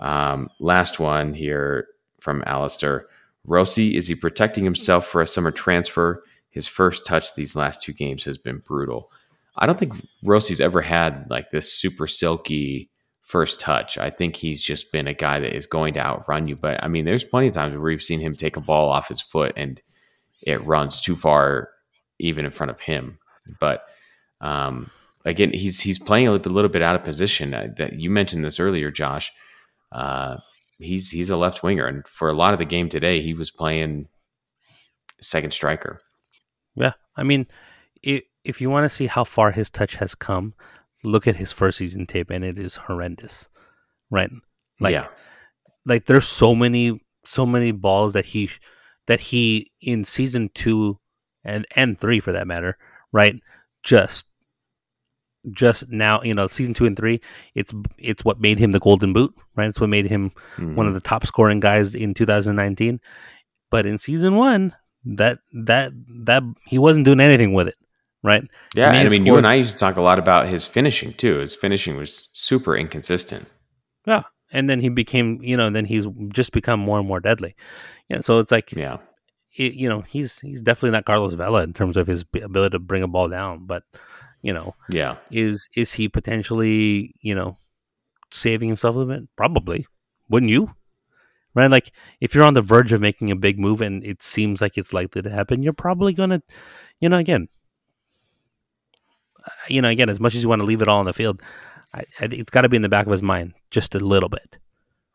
Um, last one here from Alistair. Rossi, is he protecting himself for a summer transfer? His first touch these last two games has been brutal. I don't think Rossi's ever had like this super silky first touch. I think he's just been a guy that is going to outrun you. But I mean, there's plenty of times where we've seen him take a ball off his foot and it runs too far, even in front of him. But um, again, he's he's playing a little bit, out of position. That you mentioned this earlier, Josh. Uh, he's he's a left winger, and for a lot of the game today, he was playing second striker. Yeah, I mean, if you want to see how far his touch has come, look at his first season tape, and it is horrendous, right? Like, yeah. like there's so many so many balls that he that he in season two and and three for that matter, right? Just just now, you know, season two and three, it's it's what made him the golden boot, right? It's what made him mm-hmm. one of the top scoring guys in 2019. But in season one, that that that he wasn't doing anything with it, right? Yeah, I mean, you and I used to talk a lot about his finishing too. His finishing was super inconsistent. Yeah, and then he became, you know, then he's just become more and more deadly. Yeah, so it's like, yeah, it, you know, he's he's definitely not Carlos Vela in terms of his ability to bring a ball down, but you know, yeah, is is he potentially, you know, saving himself a little bit? Probably, wouldn't you? Right, like if you're on the verge of making a big move and it seems like it's likely to happen, you're probably gonna, you know, again, you know, again, as much as you want to leave it all on the field, I, I it's got to be in the back of his mind just a little bit,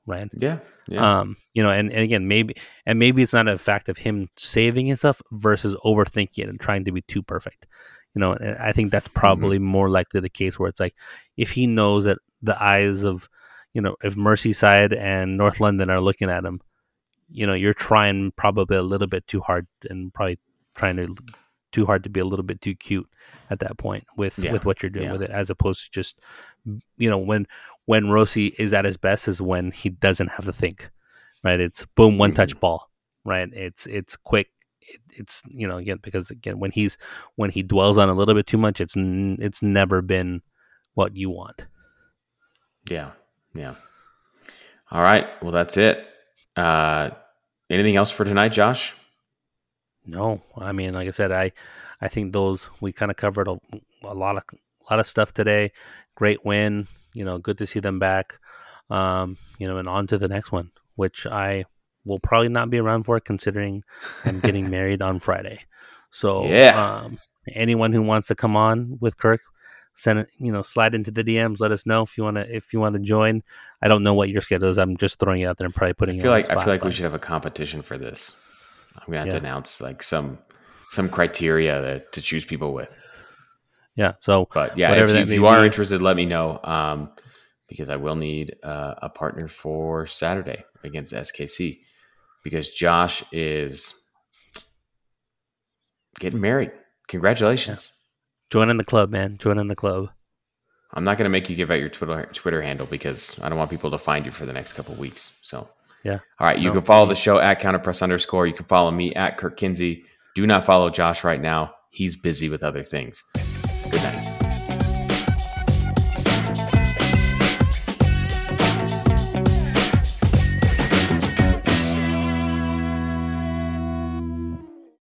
right? Yeah, yeah. Um, you know, and, and again, maybe and maybe it's not a fact of him saving himself versus overthinking it and trying to be too perfect. You know, I think that's mm-hmm. probably mm-hmm. more likely the case where it's like if he knows that the eyes of, you know, if Merseyside and North London are looking at him, you know, you're trying probably a little bit too hard and probably trying to too hard to be a little bit too cute at that point with yeah. with what you're doing yeah. with it, as opposed to just you know when when Rossi is at his best is when he doesn't have to think, right? It's boom, one touch mm-hmm. ball, right? It's it's quick. It, it's you know again because again when he's when he dwells on a little bit too much, it's it's never been what you want. Yeah, yeah. All right, well that's it. Uh, anything else for tonight, Josh? No, I mean, like I said, I I think those we kind of covered a, a, lot of a lot of stuff today. Great win, you know, good to see them back. Um, you know, and on to the next one, which I will probably not be around for, considering I'm getting married on Friday. So, yeah, um, anyone who wants to come on with Kirk, send it, you know, slide into the DMs. Let us know if you want to if you want to join. I don't know what your schedule is. I'm just throwing it out there and probably putting. I feel like I feel like we should have a competition for this. I'm gonna have yeah. to announce like some some criteria to, to choose people with. Yeah. So, but yeah, if you, if you are interested, let me know um, because I will need uh, a partner for Saturday against SKC because Josh is getting married. Congratulations! Yeah. Joining the club, man. Joining the club. I'm not going to make you give out your Twitter Twitter handle because I don't want people to find you for the next couple weeks. So yeah. All right. You no, can follow the show at counterpress underscore. You can follow me at Kirk Kinsey. Do not follow Josh right now. He's busy with other things. Good night.